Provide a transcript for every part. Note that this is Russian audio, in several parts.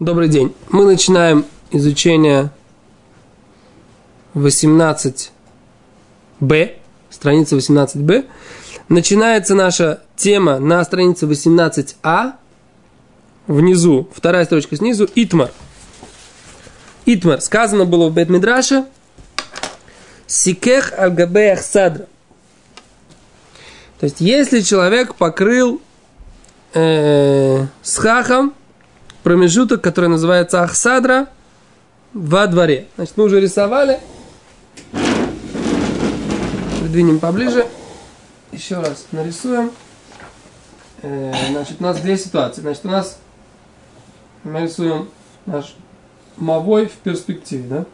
Добрый день. Мы начинаем изучение 18b, страница 18b. Начинается наша тема на странице 18а. Внизу, вторая строчка снизу, Итмар. Итмар. Сказано было в Бет-Мидраше. Сикех аль садра. То есть, если человек покрыл э, с хахом промежуток, который называется Ахсадра, во дворе. Значит, мы уже рисовали. Придвинем поближе. Еще раз нарисуем. Э, значит, у нас две ситуации. Значит, у нас мы рисуем наш мовой в перспективе, да?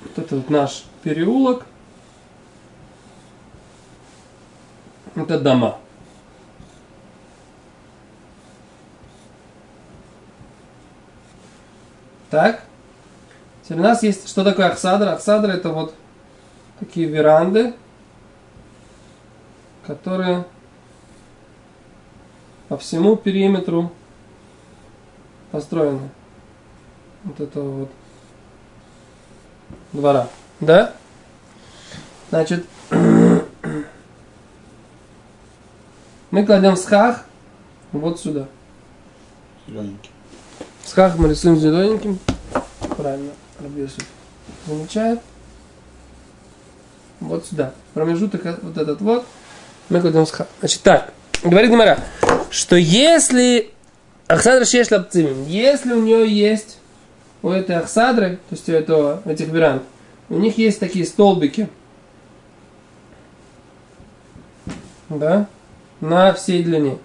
Вот это вот наш переулок. Это дома. Так. Теперь у нас есть, что такое Ахсадр? Ахсадр это вот такие веранды, которые по всему периметру построены. Вот этого вот двора. Да? Значит, мы кладем схах вот сюда. Зелененький. Схах мы рисуем зелененьким. Правильно, Рабьесов замечает. Вот сюда. Промежуток вот этот вот. Мы схах. Значит, так. Говорит Гимара, что если Ахсадра Шеш Лапцимим, если у нее есть у этой Ахсадры, то есть у этого, этих веранд, у них есть такие столбики, да, на всей длине.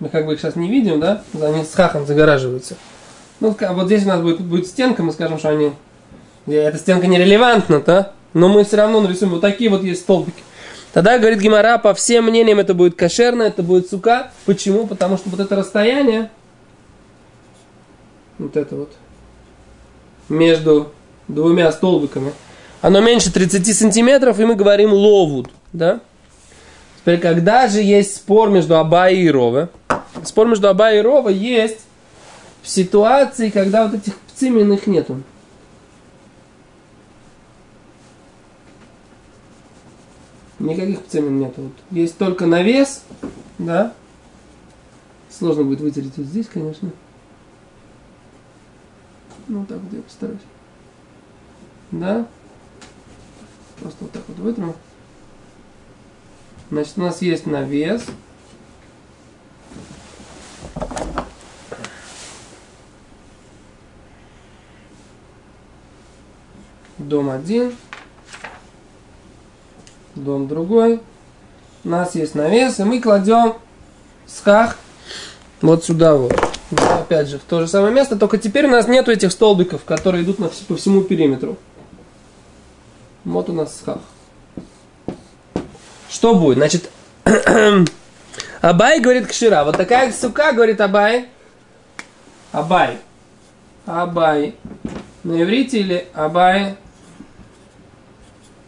Мы как бы их сейчас не видим, да? Они с хахом загораживаются. Ну, вот здесь у нас будет, будет стенка, мы скажем, что они... Эта стенка нерелевантна, да? Но мы все равно нарисуем вот такие вот есть столбики. Тогда, говорит Гимара, по всем мнениям это будет кошерно, это будет сука. Почему? Потому что вот это расстояние, вот это вот, между двумя столбиками, оно меньше 30 сантиметров, и мы говорим ловуд, да? Теперь, когда же есть спор между Абай и Рова, спор между Абай и Рова есть в ситуации, когда вот этих пцименных нету. Никаких пцимен нету. Вот есть только навес, да. Сложно будет вытереть вот здесь, конечно. Ну, вот так вот я постараюсь. Да. Просто вот так вот вытру. Значит, у нас есть навес. Дом один. Дом другой. У нас есть навес, и мы кладем сках вот сюда вот. Опять же, в то же самое место, только теперь у нас нету этих столбиков, которые идут на, по всему периметру. Вот у нас сках. Что будет? Значит, Абай говорит Кшира. Вот такая сука, говорит Абай. Абай. Абай. На иврите или Абай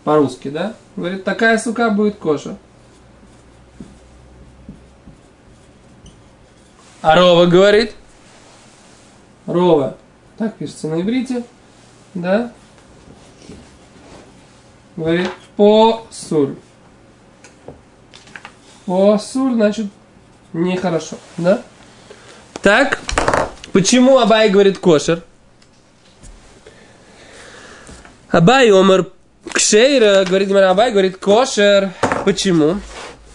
по-русски, да? Говорит, такая сука будет кожа. А Рова говорит. Рова. Так пишется на иврите. Да? Говорит, по суль. Посуль, значит, нехорошо, да? Так, почему Абай говорит кошер? Абай омар кшейра, говорит Абай, говорит кошер. Почему?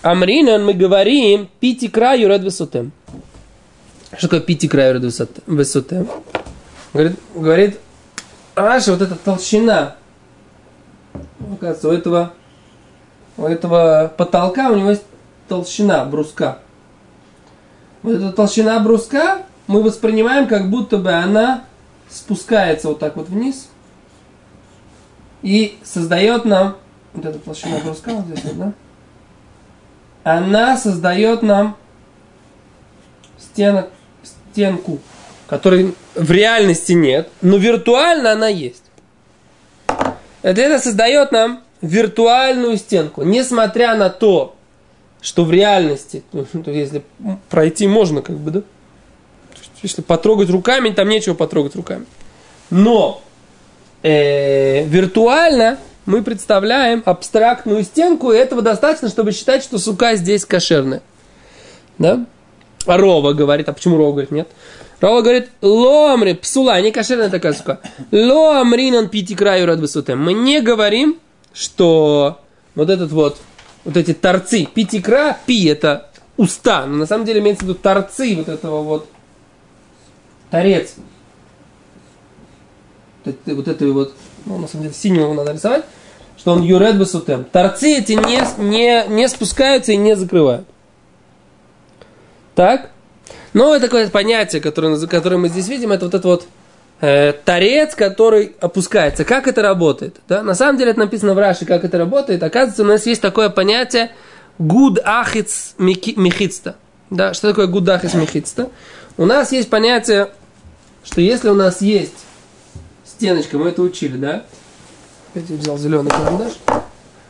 Амринан мы говорим пити краю рад высотем. Что такое пити краю рад высотем? Говорит, говорит, Раша, вот эта толщина, оказывается, у этого, у этого потолка у него есть толщина бруска. Вот эта толщина бруска мы воспринимаем, как будто бы она спускается вот так вот вниз и создает нам вот эта толщина бруска вот здесь да? Она создает нам стенок, стенку, которой в реальности нет, но виртуально она есть. Это, это создает нам виртуальную стенку, несмотря на то, что в реальности, ну, то если пройти можно, как бы, да? Если потрогать руками, там нечего потрогать руками. Но э, виртуально мы представляем абстрактную стенку, и этого достаточно, чтобы считать, что сука здесь кошерная. Да? А Рова говорит, а почему Рова говорит нет? Рова говорит, ломри, псула, не кошерная такая сука. Ломринан пяти краю рад высоты. Мы не говорим, что вот этот вот, вот эти торцы, пятикра, пи это уста, но на самом деле имеется в виду торцы вот этого вот, торец. Вот, это, вот этой вот, ну, на самом деле, синего надо рисовать, что он юред басутем. Торцы эти не, не, не спускаются и не закрывают. Так? Но это такое понятие, которое, которое мы здесь видим, это вот это вот э, торец, который опускается. Как это работает? Да? На самом деле это написано в Раши, как это работает. Оказывается, у нас есть такое понятие гуд ахиц михицта. Да? Что такое гуд ахиц михицта? У нас есть понятие, что если у нас есть стеночка, мы это учили, да? Я взял зеленый карандаш.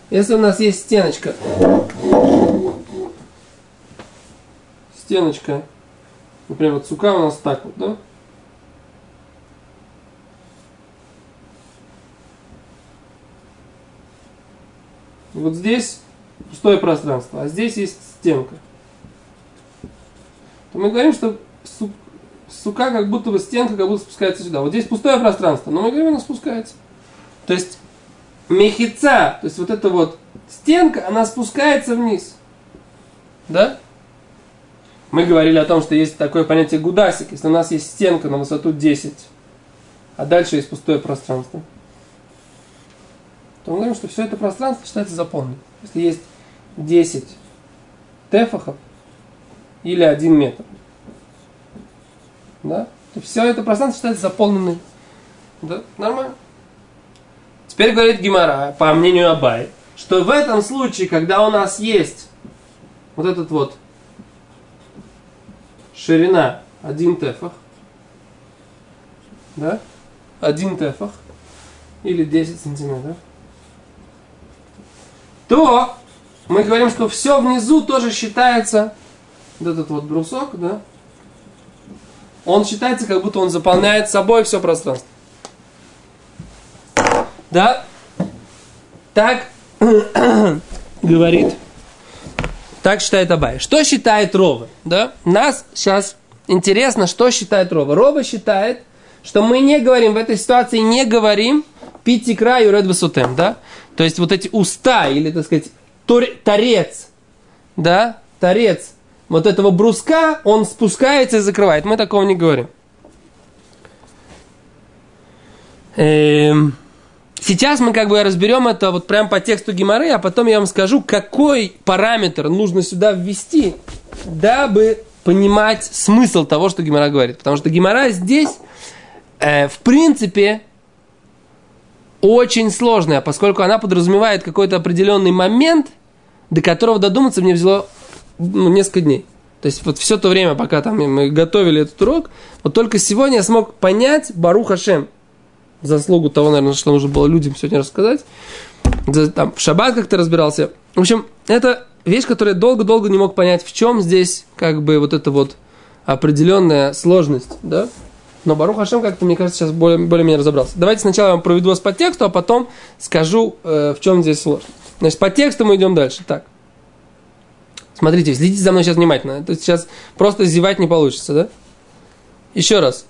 Если у нас есть стеночка, стеночка, например, вот сука у нас так вот, да? Вот здесь пустое пространство, а здесь есть стенка. То мы говорим, что сука как будто бы стенка как будто спускается сюда. Вот здесь пустое пространство, но мы говорим, она спускается. То есть мехица, то есть вот эта вот стенка, она спускается вниз. Да? Мы говорили о том, что есть такое понятие гудасик. Если у нас есть стенка на высоту 10, а дальше есть пустое пространство, то мы говорим, что все это пространство считается заполненным. Если есть 10 тефахов или 1 метр, да, то все это пространство считается заполненным. Да, нормально. Теперь говорит Гимара, по мнению Абай, что в этом случае, когда у нас есть вот этот вот ширина один тефах, да, один тефах, или 10 сантиметров, то мы говорим, что все внизу тоже считается, вот этот вот брусок, да, он считается, как будто он заполняет собой все пространство. Да? Так говорит, так считает Абай. Что считает Рова? Да? Нас сейчас интересно, что считает Рова. Рова считает, что мы не говорим в этой ситуации, не говорим пить краю ред высотем, да? То есть вот эти уста, или, так сказать, торец, да, торец вот этого бруска, он спускается и закрывает. Мы такого не говорим. Эм, сейчас мы как бы разберем это вот прям по тексту Гимары, а потом я вам скажу, какой параметр нужно сюда ввести, дабы понимать смысл того, что Гимара говорит. Потому что Гимара здесь, э, в принципе, очень сложная, поскольку она подразумевает какой-то определенный момент, до которого додуматься мне взяло ну, несколько дней. То есть вот все то время, пока там мы готовили этот урок, вот только сегодня я смог понять Барух Хашем, заслугу того, наверное, что нужно было людям сегодня рассказать. Там, в шаббат как-то разбирался. В общем, это вещь, которую я долго-долго не мог понять, в чем здесь как бы вот эта вот определенная сложность, да? Но Барух Хашем как-то, мне кажется, сейчас более, более-менее разобрался. Давайте сначала я вам проведу вас по тексту, а потом скажу, э, в чем здесь сложность. Значит, по тексту мы идем дальше. Так. Смотрите, следите за мной сейчас внимательно. Это сейчас просто зевать не получится, да? Еще раз.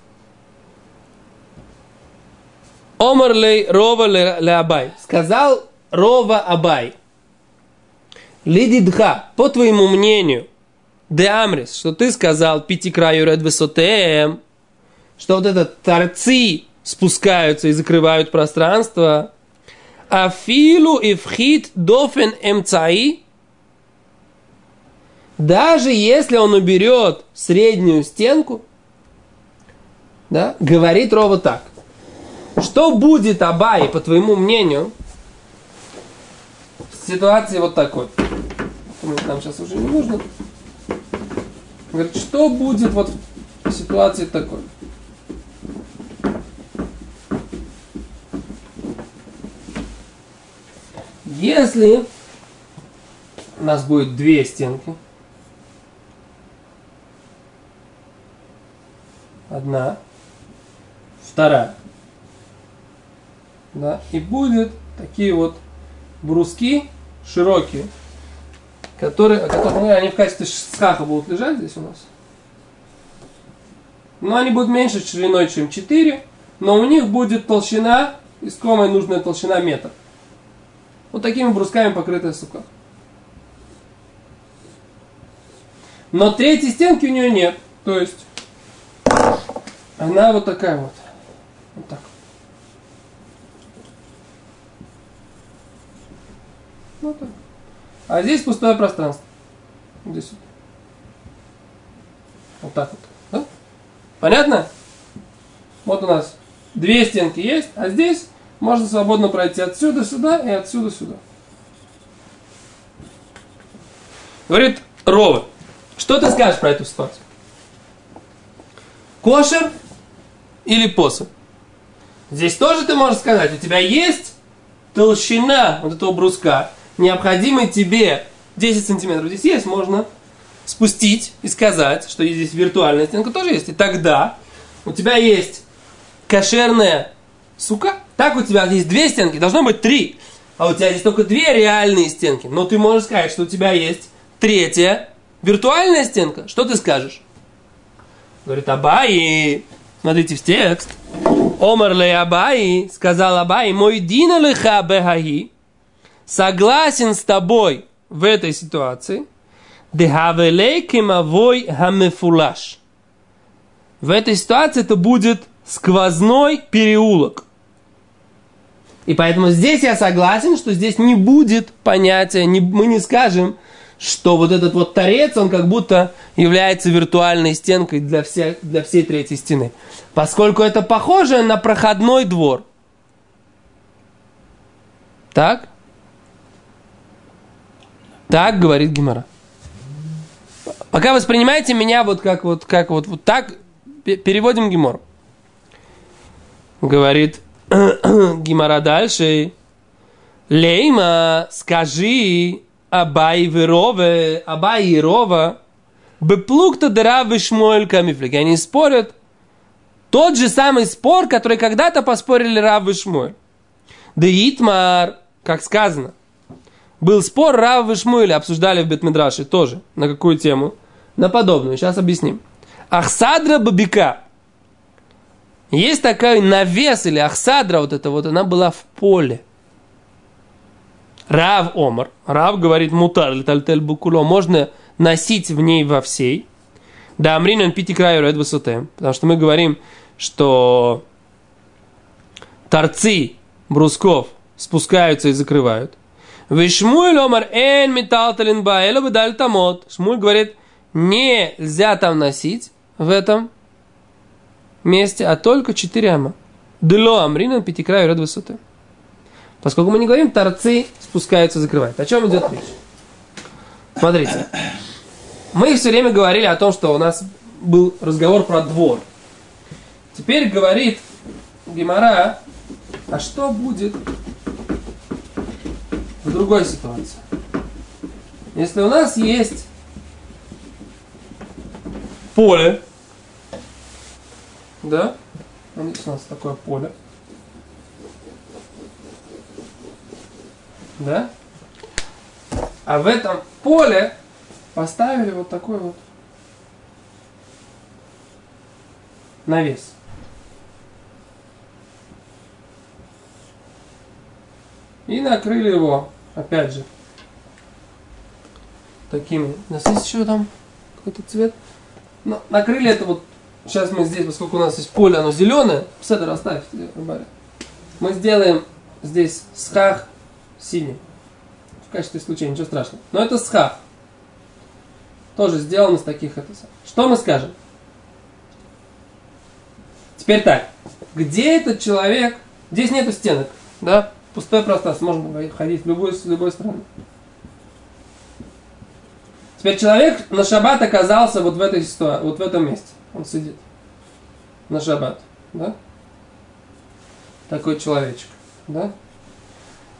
Омар лей рова ле абай. Сказал рова абай. Лидидха, по твоему мнению, де амрис, что ты сказал пяти краю ред высотеем, что вот этот торцы спускаются и закрывают пространство, а филу и вхит дофен эмцаи, даже если он уберет среднюю стенку, да, говорит Рова так. Что будет Абай, по твоему мнению, в ситуации вот такой? Нам сейчас уже не нужно. Говорит, что будет вот в ситуации такой? Если у нас будет две стенки, Одна. Вторая. Да, и будет такие вот бруски широкие, которые, которые ну, они в качестве схаха будут лежать здесь у нас. Но они будут меньше шириной, чем 4, но у них будет толщина, искомая нужная толщина метр. Вот такими брусками покрытая сука. Но третьей стенки у нее нет. То есть она вот такая вот. Вот так. Вот так. А здесь пустое пространство. Здесь вот. Вот так вот. Да? Понятно? Вот у нас две стенки есть, а здесь можно свободно пройти отсюда сюда и отсюда сюда. Говорит Рова, что ты скажешь про эту ситуацию? Кошер или посох? Здесь тоже ты можешь сказать, у тебя есть толщина вот этого бруска, необходимый тебе 10 сантиметров здесь есть, можно спустить и сказать, что здесь виртуальная стенка тоже есть. И тогда у тебя есть кошерная сука, так у тебя здесь две стенки, должно быть три. А у тебя здесь только две реальные стенки. Но ты можешь сказать, что у тебя есть третья виртуальная стенка. Что ты скажешь? Говорит, Абай, смотрите в текст. Омар ле Абай, сказал Абай, мой дина леха бехаги, согласен с тобой в этой ситуации, дехавелейкимавой хамефулаш. В этой ситуации это будет сквозной переулок. И поэтому здесь я согласен, что здесь не будет понятия, не, мы не скажем, что вот этот вот торец, он как будто является виртуальной стенкой для, всех, для всей третьей стены. Поскольку это похоже на проходной двор. Так? Так говорит Гимара. Пока воспринимаете меня вот как вот, как вот, вот так, переводим Гимор. Говорит Гимара дальше. Лейма, скажи, Абай Верове, Абай и Рова, Беплукта Дерав Шмуэль Камифлик. Они спорят тот же самый спор, который когда-то поспорили Рав и Шмуэль. Да Итмар, как сказано, был спор Рав и Шмуэль, обсуждали в Бетмидраше тоже. На какую тему? На подобную. Сейчас объясним. Ахсадра Бабика. Есть такой навес или ахсадра, вот это вот, она была в поле. Рав Омар. Рав говорит мутар летальтель букуло. Можно носить в ней во всей. Да, амринан пяти краю ред. Потому что мы говорим, что торцы брусков спускаются и закрывают. Вишмуэль омар эн металл талинба эло бедаль тамот. Шмуль говорит, нельзя там носить в этом месте, а только четыре ама. Дело амринан пяти краю ред высоты. Поскольку мы не говорим, торцы спускаются, закрывают. О чем идет речь? Смотрите. Мы все время говорили о том, что у нас был разговор про двор. Теперь говорит Гимара, а что будет в другой ситуации? Если у нас есть поле, да, у нас такое поле, Да? А в этом поле поставили вот такой вот навес. И накрыли его, опять же, такими. У нас есть еще там какой-то цвет. Но накрыли это вот, сейчас мы здесь, поскольку у нас есть поле, оно зеленое, Седер оставь, мы сделаем здесь схах синий. В качестве исключения, ничего страшного. Но это схав. Тоже сделан из таких это. Что мы скажем? Теперь так. Где этот человек? Здесь нету стенок, да? Пустое пространство, можно ходить в любую, с любой стороны. Теперь человек на шаббат оказался вот в этой ситуации, вот в этом месте. Он сидит. На шаббат, да? Такой человечек, да?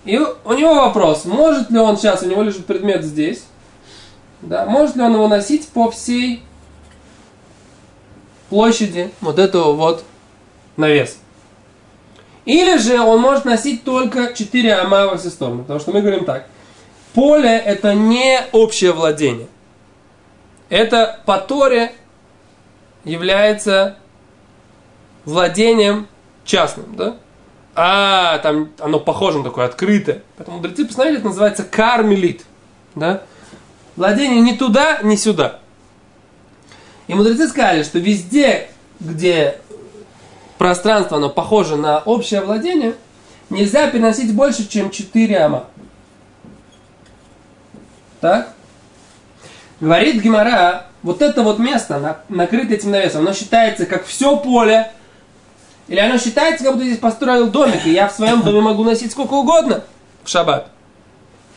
И у него вопрос, может ли он сейчас, у него лежит предмет здесь, да, может ли он его носить по всей площади вот этого вот навеса. Или же он может носить только 4 ама во все стороны. Потому что мы говорим так. Поле это не общее владение. Это по Торе является владением частным, да? А там оно похоже на такое открытое. Поэтому мудрецы постановили, это называется кармелит. Да? Владение не туда, не сюда. И мудрецы сказали, что везде, где пространство, оно похоже на общее владение, нельзя переносить больше, чем 4 ама. Так? Говорит Гимара, вот это вот место, накрыто этим навесом, оно считается как все поле, или оно считается, как будто здесь построил домик, и я в своем доме могу носить сколько угодно в шаббат.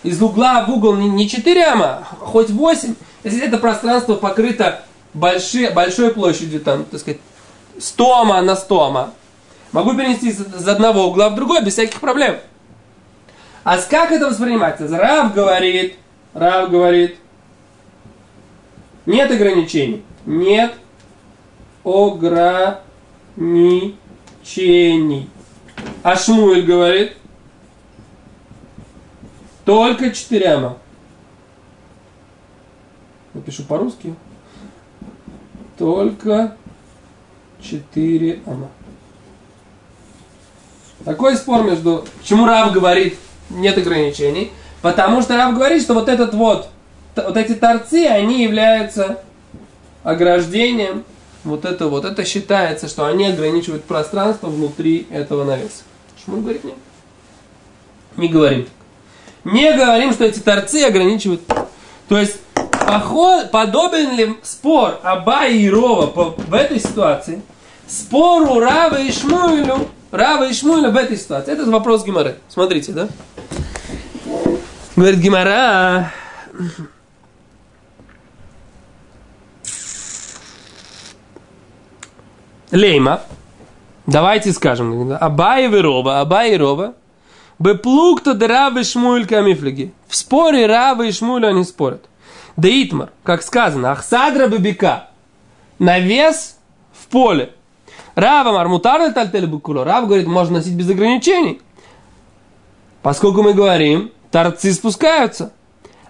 Из угла в угол не, не 4 ама, а хоть 8. Если это пространство покрыто большой, большой площадью, там, так сказать, 100 ама на 100 ама, могу перенести из одного угла в другой без всяких проблем. А как это воспринимается? Рав говорит, Рав говорит, нет ограничений. Нет ограничений. А Шмуэль говорит, только четыре ама. Напишу по-русски. Только четыре ама. Такой спор между... Почему Рав говорит, нет ограничений? Потому что Рав говорит, что вот этот вот вот эти торцы, они являются ограждением. Вот это вот, это считается, что они ограничивают пространство внутри этого навеса. Шмуль говорит нет. Не говорим так. Не говорим, что эти торцы ограничивают. То есть, поход, подобен ли спор Аба и Рова по, в этой ситуации спору Рава и Шмуилю, Рава и Шмуиля в этой ситуации? Это вопрос Гимары. Смотрите, да? Говорит Гимара, Лейма. Давайте скажем. Абай и Роба. Абай и Роба. Беплукта де Равы Шмуэль камифлиги. В споре Равы и Шмуэль они спорят. Да Итмар, как сказано, Ахсадра Бабика. Навес в поле. Рава Мармутар Тальтель Букуло. Рав говорит, можно носить без ограничений. Поскольку мы говорим, торцы спускаются.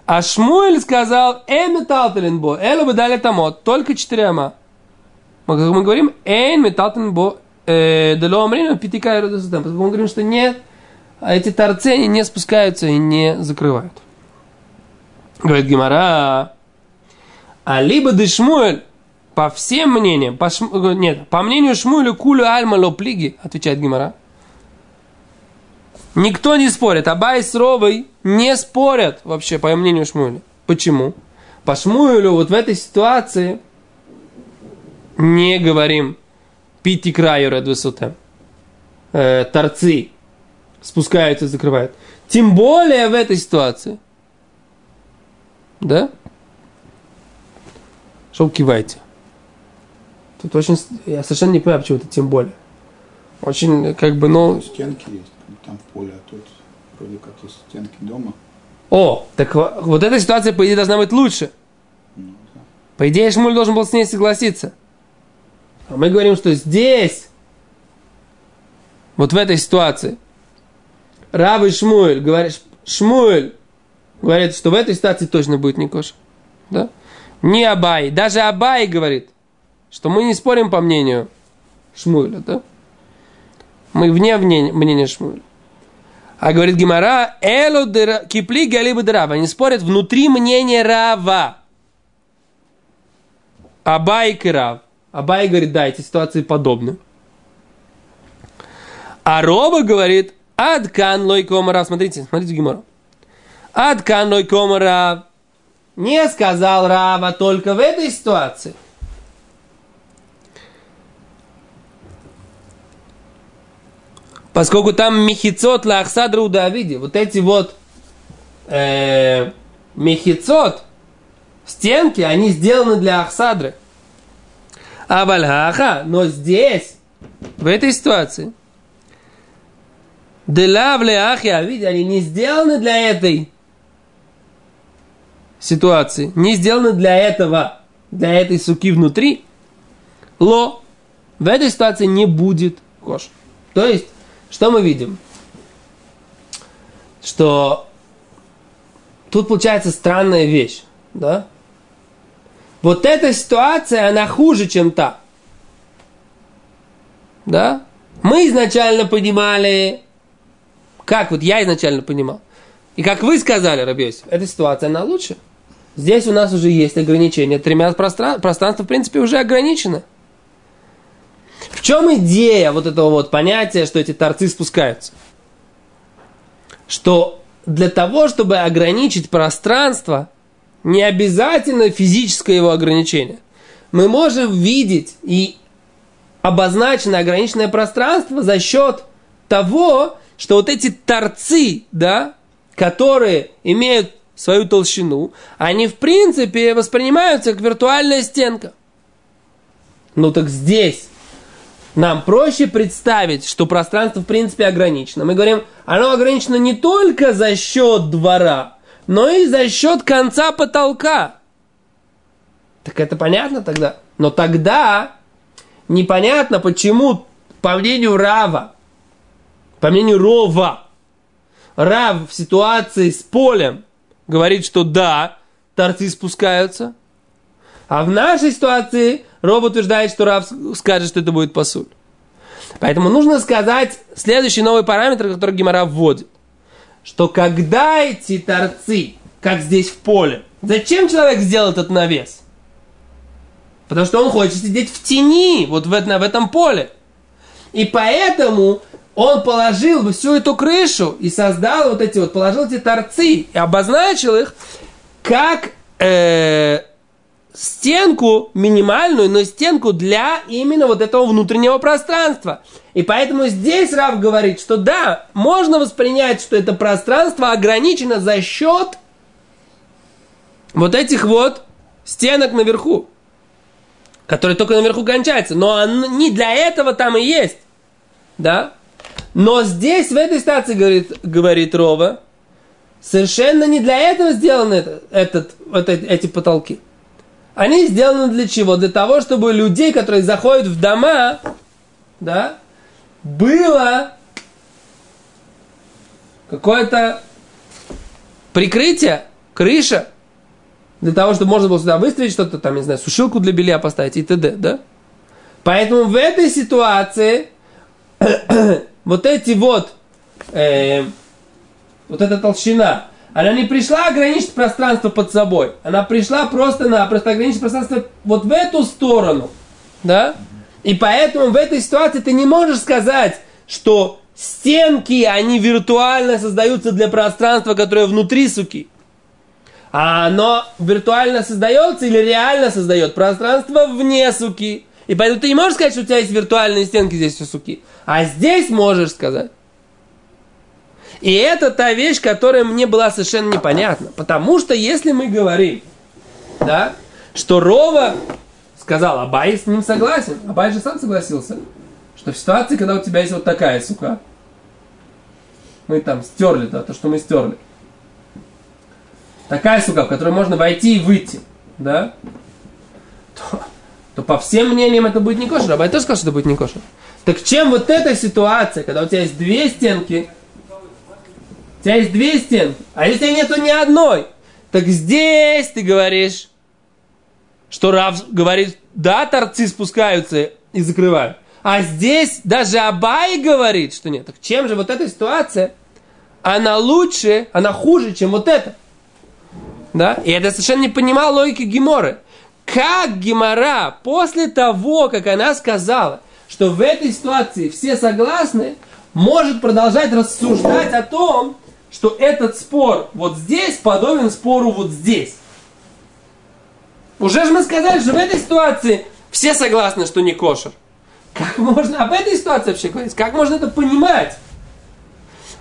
А Шмуэль сказал, Эми Талтеленбо, Элу бы дали тамот, только четыре ама как мы говорим, эйн металтен бо дело амрину питика и Мы говорим, что нет, а эти торцы они не спускаются и не закрывают. Говорит Гимара, а либо дешмуэль, по всем мнениям, по шм... нет, по мнению Шмуэля, кулю альма лоплиги, отвечает Гимара. Никто не спорит, Абай с Ровой не спорят вообще, по мнению Шмуэля. Почему? По Шмуэлю вот в этой ситуации не говорим пити краю ред высоты. Э, торцы спускаются и закрывают. Тем более в этой ситуации. Да? Что вы киваете? Тут очень... Я совершенно не понимаю, почему это тем более. Очень, как бы, ну... Стенки есть там в поле, а тут вроде как есть стенки дома. О, так вот эта ситуация, по идее, должна быть лучше. Ну, да. По идее, Шмуль должен был с ней согласиться. А мы говорим, что здесь, вот в этой ситуации, Рав и Шмуэль говорит, Шмуэль говорит, что в этой ситуации точно будет не кошер. Да? Не Абай. Даже Абай говорит, что мы не спорим по мнению Шмуэля. Да? Мы вне мнения, Шмуэля. А говорит Гимара, эло кипли галиба драва. Они спорят внутри мнения Рава. Абай и Рав. Абай говорит, да, эти ситуации подобны. А Роба говорит, Адкан лой комара. Смотрите, смотрите Гимора. Адкан лой комара. Не сказал Рава только в этой ситуации. Поскольку там мехицот лахсадра у Давиде. Вот эти вот э, мехицот, стенки, они сделаны для Ахсадры. Авальхаха, но здесь, в этой ситуации, Делавле ахи видите, они не сделаны для этой ситуации, не сделаны для этого, для этой суки внутри. Ло. В этой ситуации не будет кошер. То есть, что мы видим? Что тут получается странная вещь, да? Вот эта ситуация, она хуже, чем та. Да? Мы изначально понимали, как вот я изначально понимал, и как вы сказали, Рабиосиф, эта ситуация, она лучше. Здесь у нас уже есть ограничения. Тремя пространство, пространство, в принципе, уже ограничено. В чем идея вот этого вот понятия, что эти торцы спускаются? Что для того, чтобы ограничить пространство, не обязательно физическое его ограничение. Мы можем видеть и обозначенное ограниченное пространство за счет того, что вот эти торцы, да, которые имеют свою толщину, они в принципе воспринимаются как виртуальная стенка. Ну так здесь нам проще представить, что пространство в принципе ограничено. Мы говорим, оно ограничено не только за счет двора, но и за счет конца потолка. Так это понятно тогда? Но тогда непонятно, почему, по мнению Рава, по мнению Рова, Рав в ситуации с полем говорит, что да, торцы спускаются. А в нашей ситуации Ров утверждает, что Рав скажет, что это будет посуль. Поэтому нужно сказать следующий новый параметр, который Гимара вводит. Что когда эти торцы, как здесь в поле, зачем человек сделал этот навес? Потому что он хочет сидеть в тени, вот в, в этом поле. И поэтому он положил всю эту крышу и создал вот эти вот, положил эти торцы и обозначил их как э, стенку минимальную, но стенку для именно вот этого внутреннего пространства. И поэтому здесь Рав говорит, что да, можно воспринять, что это пространство ограничено за счет вот этих вот стенок наверху, которые только наверху кончаются. Но не для этого там и есть. Да? Но здесь, в этой ситуации, говорит, говорит Рова, совершенно не для этого сделаны этот, этот, вот эти потолки. Они сделаны для чего? Для того, чтобы людей, которые заходят в дома, да, было какое-то прикрытие, крыша, для того, чтобы можно было сюда выставить что-то там, не знаю, сушилку для белья поставить и т.д., да? Поэтому в этой ситуации вот эти вот, э, вот эта толщина, она не пришла ограничить пространство под собой. Она пришла просто-напросто ограничить пространство вот в эту сторону. Да? И поэтому в этой ситуации ты не можешь сказать, что стенки, они виртуально создаются для пространства, которое внутри суки. А оно виртуально создается или реально создает пространство вне суки. И поэтому ты не можешь сказать, что у тебя есть виртуальные стенки здесь у суки. А здесь можешь сказать. И это та вещь, которая мне была совершенно непонятна. Потому что если мы говорим, да, что Рова сказал, Абай с ним согласен. Абай же сам согласился, что в ситуации, когда у тебя есть вот такая сука, мы там стерли, да, то, что мы стерли. Такая сука, в которую можно войти и выйти, да, то, то по всем мнениям это будет не кошер. Абай тоже сказал, что это будет не кошер. Так чем вот эта ситуация, когда у тебя есть две стенки, у тебя есть две стенки, а если нету ни одной, так здесь ты говоришь, что Рав говорит, да, торцы спускаются и закрывают. А здесь даже Абай говорит, что нет. Так чем же вот эта ситуация, она лучше, она хуже, чем вот эта? Да? И это совершенно не понимал логики Геморы. Как Гемора после того, как она сказала, что в этой ситуации все согласны, может продолжать рассуждать о том, что этот спор вот здесь подобен спору вот здесь. Уже же мы сказали, что в этой ситуации все согласны, что не кошер. Как можно об этой ситуации вообще говорить? Как можно это понимать?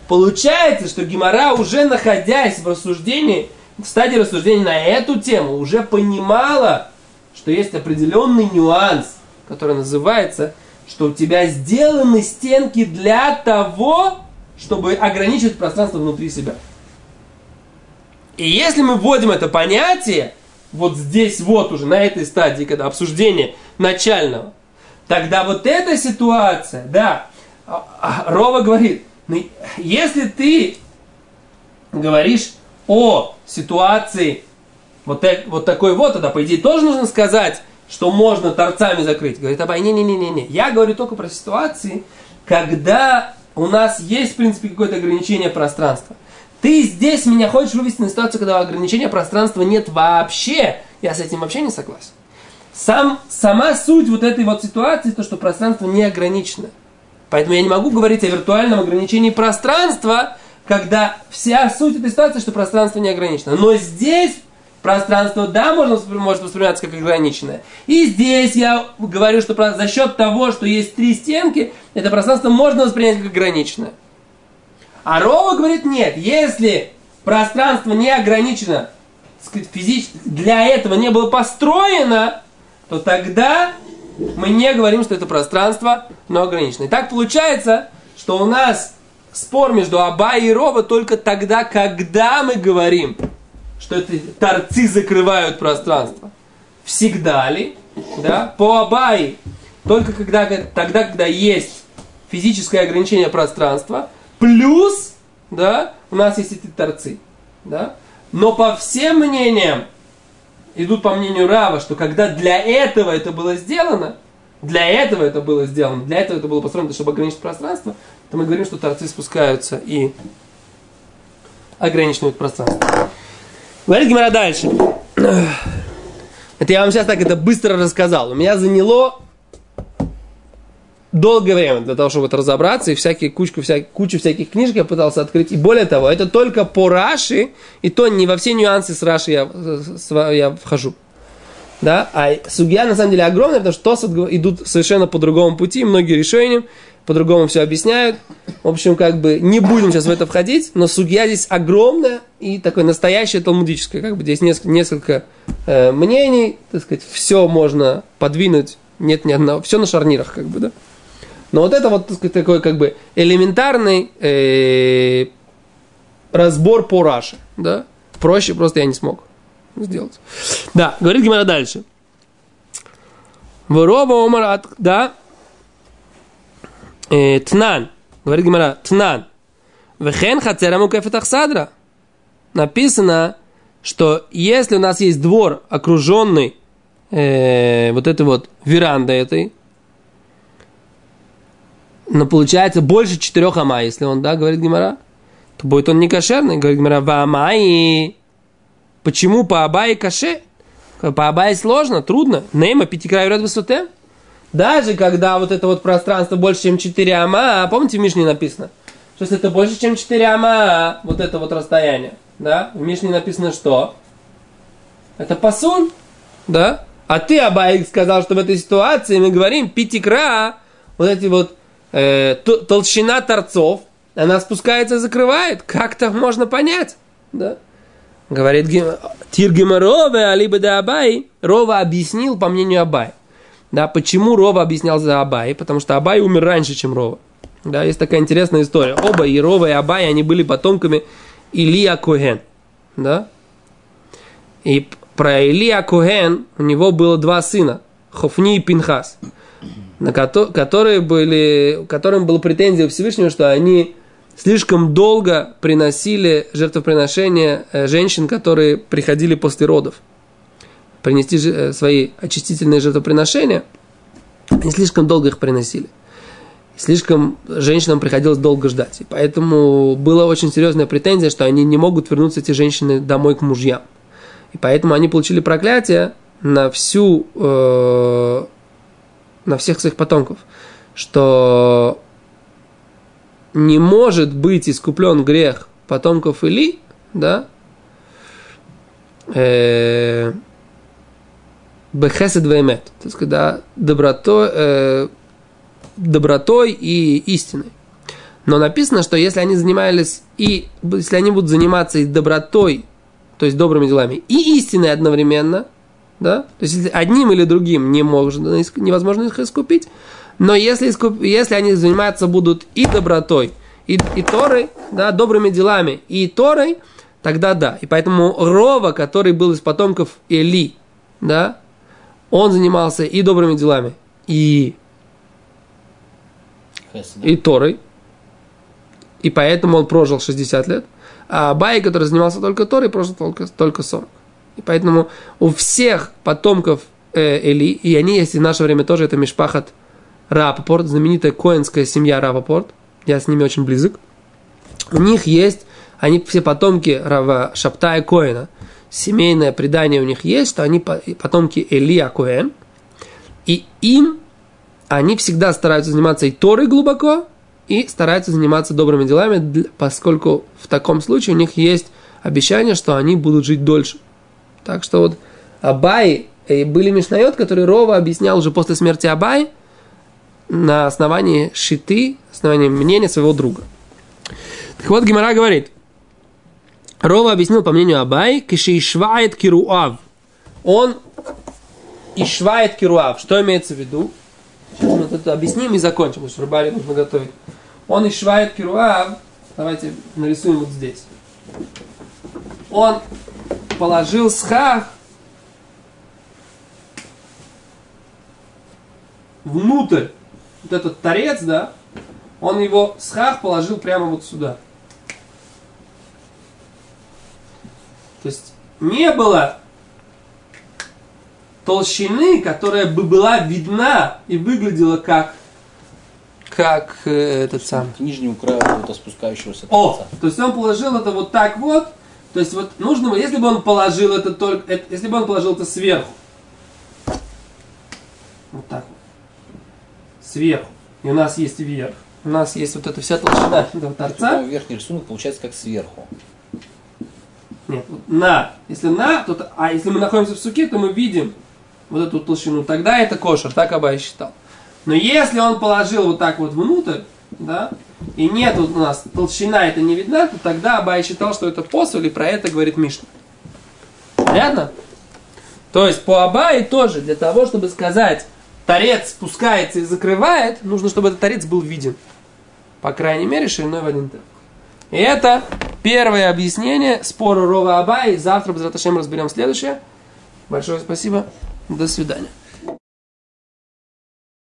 Получается, что Гимара, уже находясь в рассуждении, в стадии рассуждения на эту тему, уже понимала, что есть определенный нюанс, который называется, что у тебя сделаны стенки для того, чтобы ограничить пространство внутри себя. И если мы вводим это понятие, вот здесь вот уже, на этой стадии, когда обсуждение начального, тогда вот эта ситуация, да, а, а, Рова говорит, ну, если ты говоришь о ситуации вот, вот такой вот, тогда, по идее, тоже нужно сказать, что можно торцами закрыть. Говорит Абай, не-не-не-не-не. Я говорю только про ситуации, когда у нас есть, в принципе, какое-то ограничение пространства. Ты здесь меня хочешь вывести на ситуацию, когда ограничения пространства нет вообще. Я с этим вообще не согласен. Сам, сама суть вот этой вот ситуации, то, что пространство не ограничено. Поэтому я не могу говорить о виртуальном ограничении пространства, когда вся суть этой ситуации, что пространство не ограничено. Но здесь пространство, да, можно, может восприниматься как ограниченное. И здесь я говорю, что за счет того, что есть три стенки, это пространство можно воспринять как ограниченное. А Рова говорит, нет, если пространство не ограничено, физически, для этого не было построено, то тогда мы не говорим, что это пространство, но ограничено. И так получается, что у нас спор между Аба и Рова только тогда, когда мы говорим, что это торцы закрывают пространство. Всегда ли? Да? По Абай только когда, тогда, когда есть физическое ограничение пространства, плюс да, у нас есть эти торцы. Да? Но по всем мнениям, идут по мнению Рава, что когда для этого это было сделано, для этого это было сделано, для этого это было построено, чтобы ограничить пространство, то мы говорим, что торцы спускаются и ограничивают пространство. Говорит Гимара дальше. Это я вам сейчас так это быстро рассказал. У меня заняло долгое время для того, чтобы это разобраться, и всякие кучку, вся, кучу всяких книжек я пытался открыть. И более того, это только по Раши, и то не во все нюансы с Раши я, я вхожу. Да? А судья на самом деле огромная, потому что Тосат идут совершенно по другому пути, многие решения по-другому все объясняют. В общем, как бы не будем сейчас в это входить, но судья здесь огромная и такое настоящее талмудическое. Как бы здесь несколько, несколько э, мнений, так сказать, все можно подвинуть, нет ни одного, все на шарнирах, как бы, да. Но вот это вот сказать, такой как бы элементарный э, разбор по Раше, да. Проще просто я не смог сделать. Да, говорит Гимара дальше. Ворова омар да, э, тнан, говорит Гимара, тнан. Вехен хацера мукефет ахсадра. Написано, что если у нас есть двор, окруженный э, вот этой вот верандой этой, но получается больше четырех ама, если он, да, говорит Гимара, то будет он не кошерный, говорит Гимара, в амай. Почему по абае каше? По абае сложно, трудно. Нейма пятикраю ряд высоты. Даже когда вот это вот пространство больше, чем 4 ама, помните в Мишне написано? Что если это больше, чем 4 ама, вот это вот расстояние, да? В Мишне написано что? Это пасуль, да? А ты, Абай, сказал, что в этой ситуации мы говорим пятикра, вот эти вот э, толщина торцов, она спускается и закрывает. Как то можно понять? Да? Говорит Тиргима Рова, либо да Абай. Рова объяснил по мнению Абай. Да, почему Рова объяснял за Абай? Потому что Абай умер раньше, чем Рова. Да, есть такая интересная история. Оба, и Рова, и Абай, они были потомками Илия Коген. Да? И про Илия Коген у него было два сына. Хофни и Пинхас. На ко- которые были, которым было претензия Всевышнего, что они слишком долго приносили жертвоприношения э, женщин, которые приходили после родов принести э, свои очистительные жертвоприношения, они слишком долго их приносили. Слишком женщинам приходилось долго ждать. И поэтому была очень серьезная претензия, что они не могут вернуться, эти женщины, домой к мужьям. И поэтому они получили проклятие на всю, э, на всех своих потомков, что не может быть искуплен грех потомков Или, да, э, Бехесед веймет. То есть, когда добротой, э, добротой и истиной. Но написано, что если они занимались и если они будут заниматься и добротой, то есть добрыми делами, и истиной одновременно, да, то есть одним или другим не можно, невозможно их искупить, но если, искуп, если они заниматься будут и добротой, и, и Торой, да, добрыми делами, и Торой, тогда да. И поэтому Рова, который был из потомков Эли, да, он занимался и добрыми делами, и и Торой. И поэтому он прожил 60 лет. А Абай, который занимался только Торой, прожил только, только 40. И поэтому у всех потомков э, Эли, и они есть и в наше время тоже, это Мишпахат Рапопорт, знаменитая коинская семья Рапопорт, я с ними очень близок. У них есть, они все потомки Рава Шаптая Коина. Семейное предание у них есть, что они по- потомки Элия Коэн. И им они всегда стараются заниматься и Торой глубоко, и стараются заниматься добрыми делами, поскольку в таком случае у них есть обещание, что они будут жить дольше. Так что вот Абай, э, были Мишнайот, который Рова объяснял уже после смерти Абай на основании шиты, основании мнения своего друга. Так вот, Гимара говорит, Рова объяснил по мнению Абай, кишишвает кируав. Он ишвает кируав. Что имеется в виду? Сейчас мы это объясним и закончим, потому что рыбари нужно готовить. Он ишвает кируав. Давайте нарисуем вот здесь. Он положил схах внутрь вот этот торец, да, он его схах положил прямо вот сюда. То есть не было толщины, которая бы была видна и выглядела как как э, этот самый. К нижнему краю какого-то спускающегося О, торца. то есть он положил это вот так вот. То есть вот нужно, если бы он положил это только, это- если бы он положил это сверху, вот так вот, сверху, и у нас есть верх, у нас есть вот эта вся толщина этого торца. Верхний рисунок получается как сверху. Нет, вот на. Если на, то, а если мы находимся в суке, то мы видим вот эту толщину. Тогда это кошер, так Абай считал. Но если он положил вот так вот внутрь, да, и нет у нас толщина это не видна, то тогда Абай считал, что это посол, и про это говорит Мишна. Понятно? То есть по Абае тоже, для того, чтобы сказать, торец спускается и закрывает, нужно, чтобы этот торец был виден. По крайней мере, шириной в один тел. И это первое объяснение спора Рова Абай. Завтра, без разберем следующее. Большое спасибо. До свидания.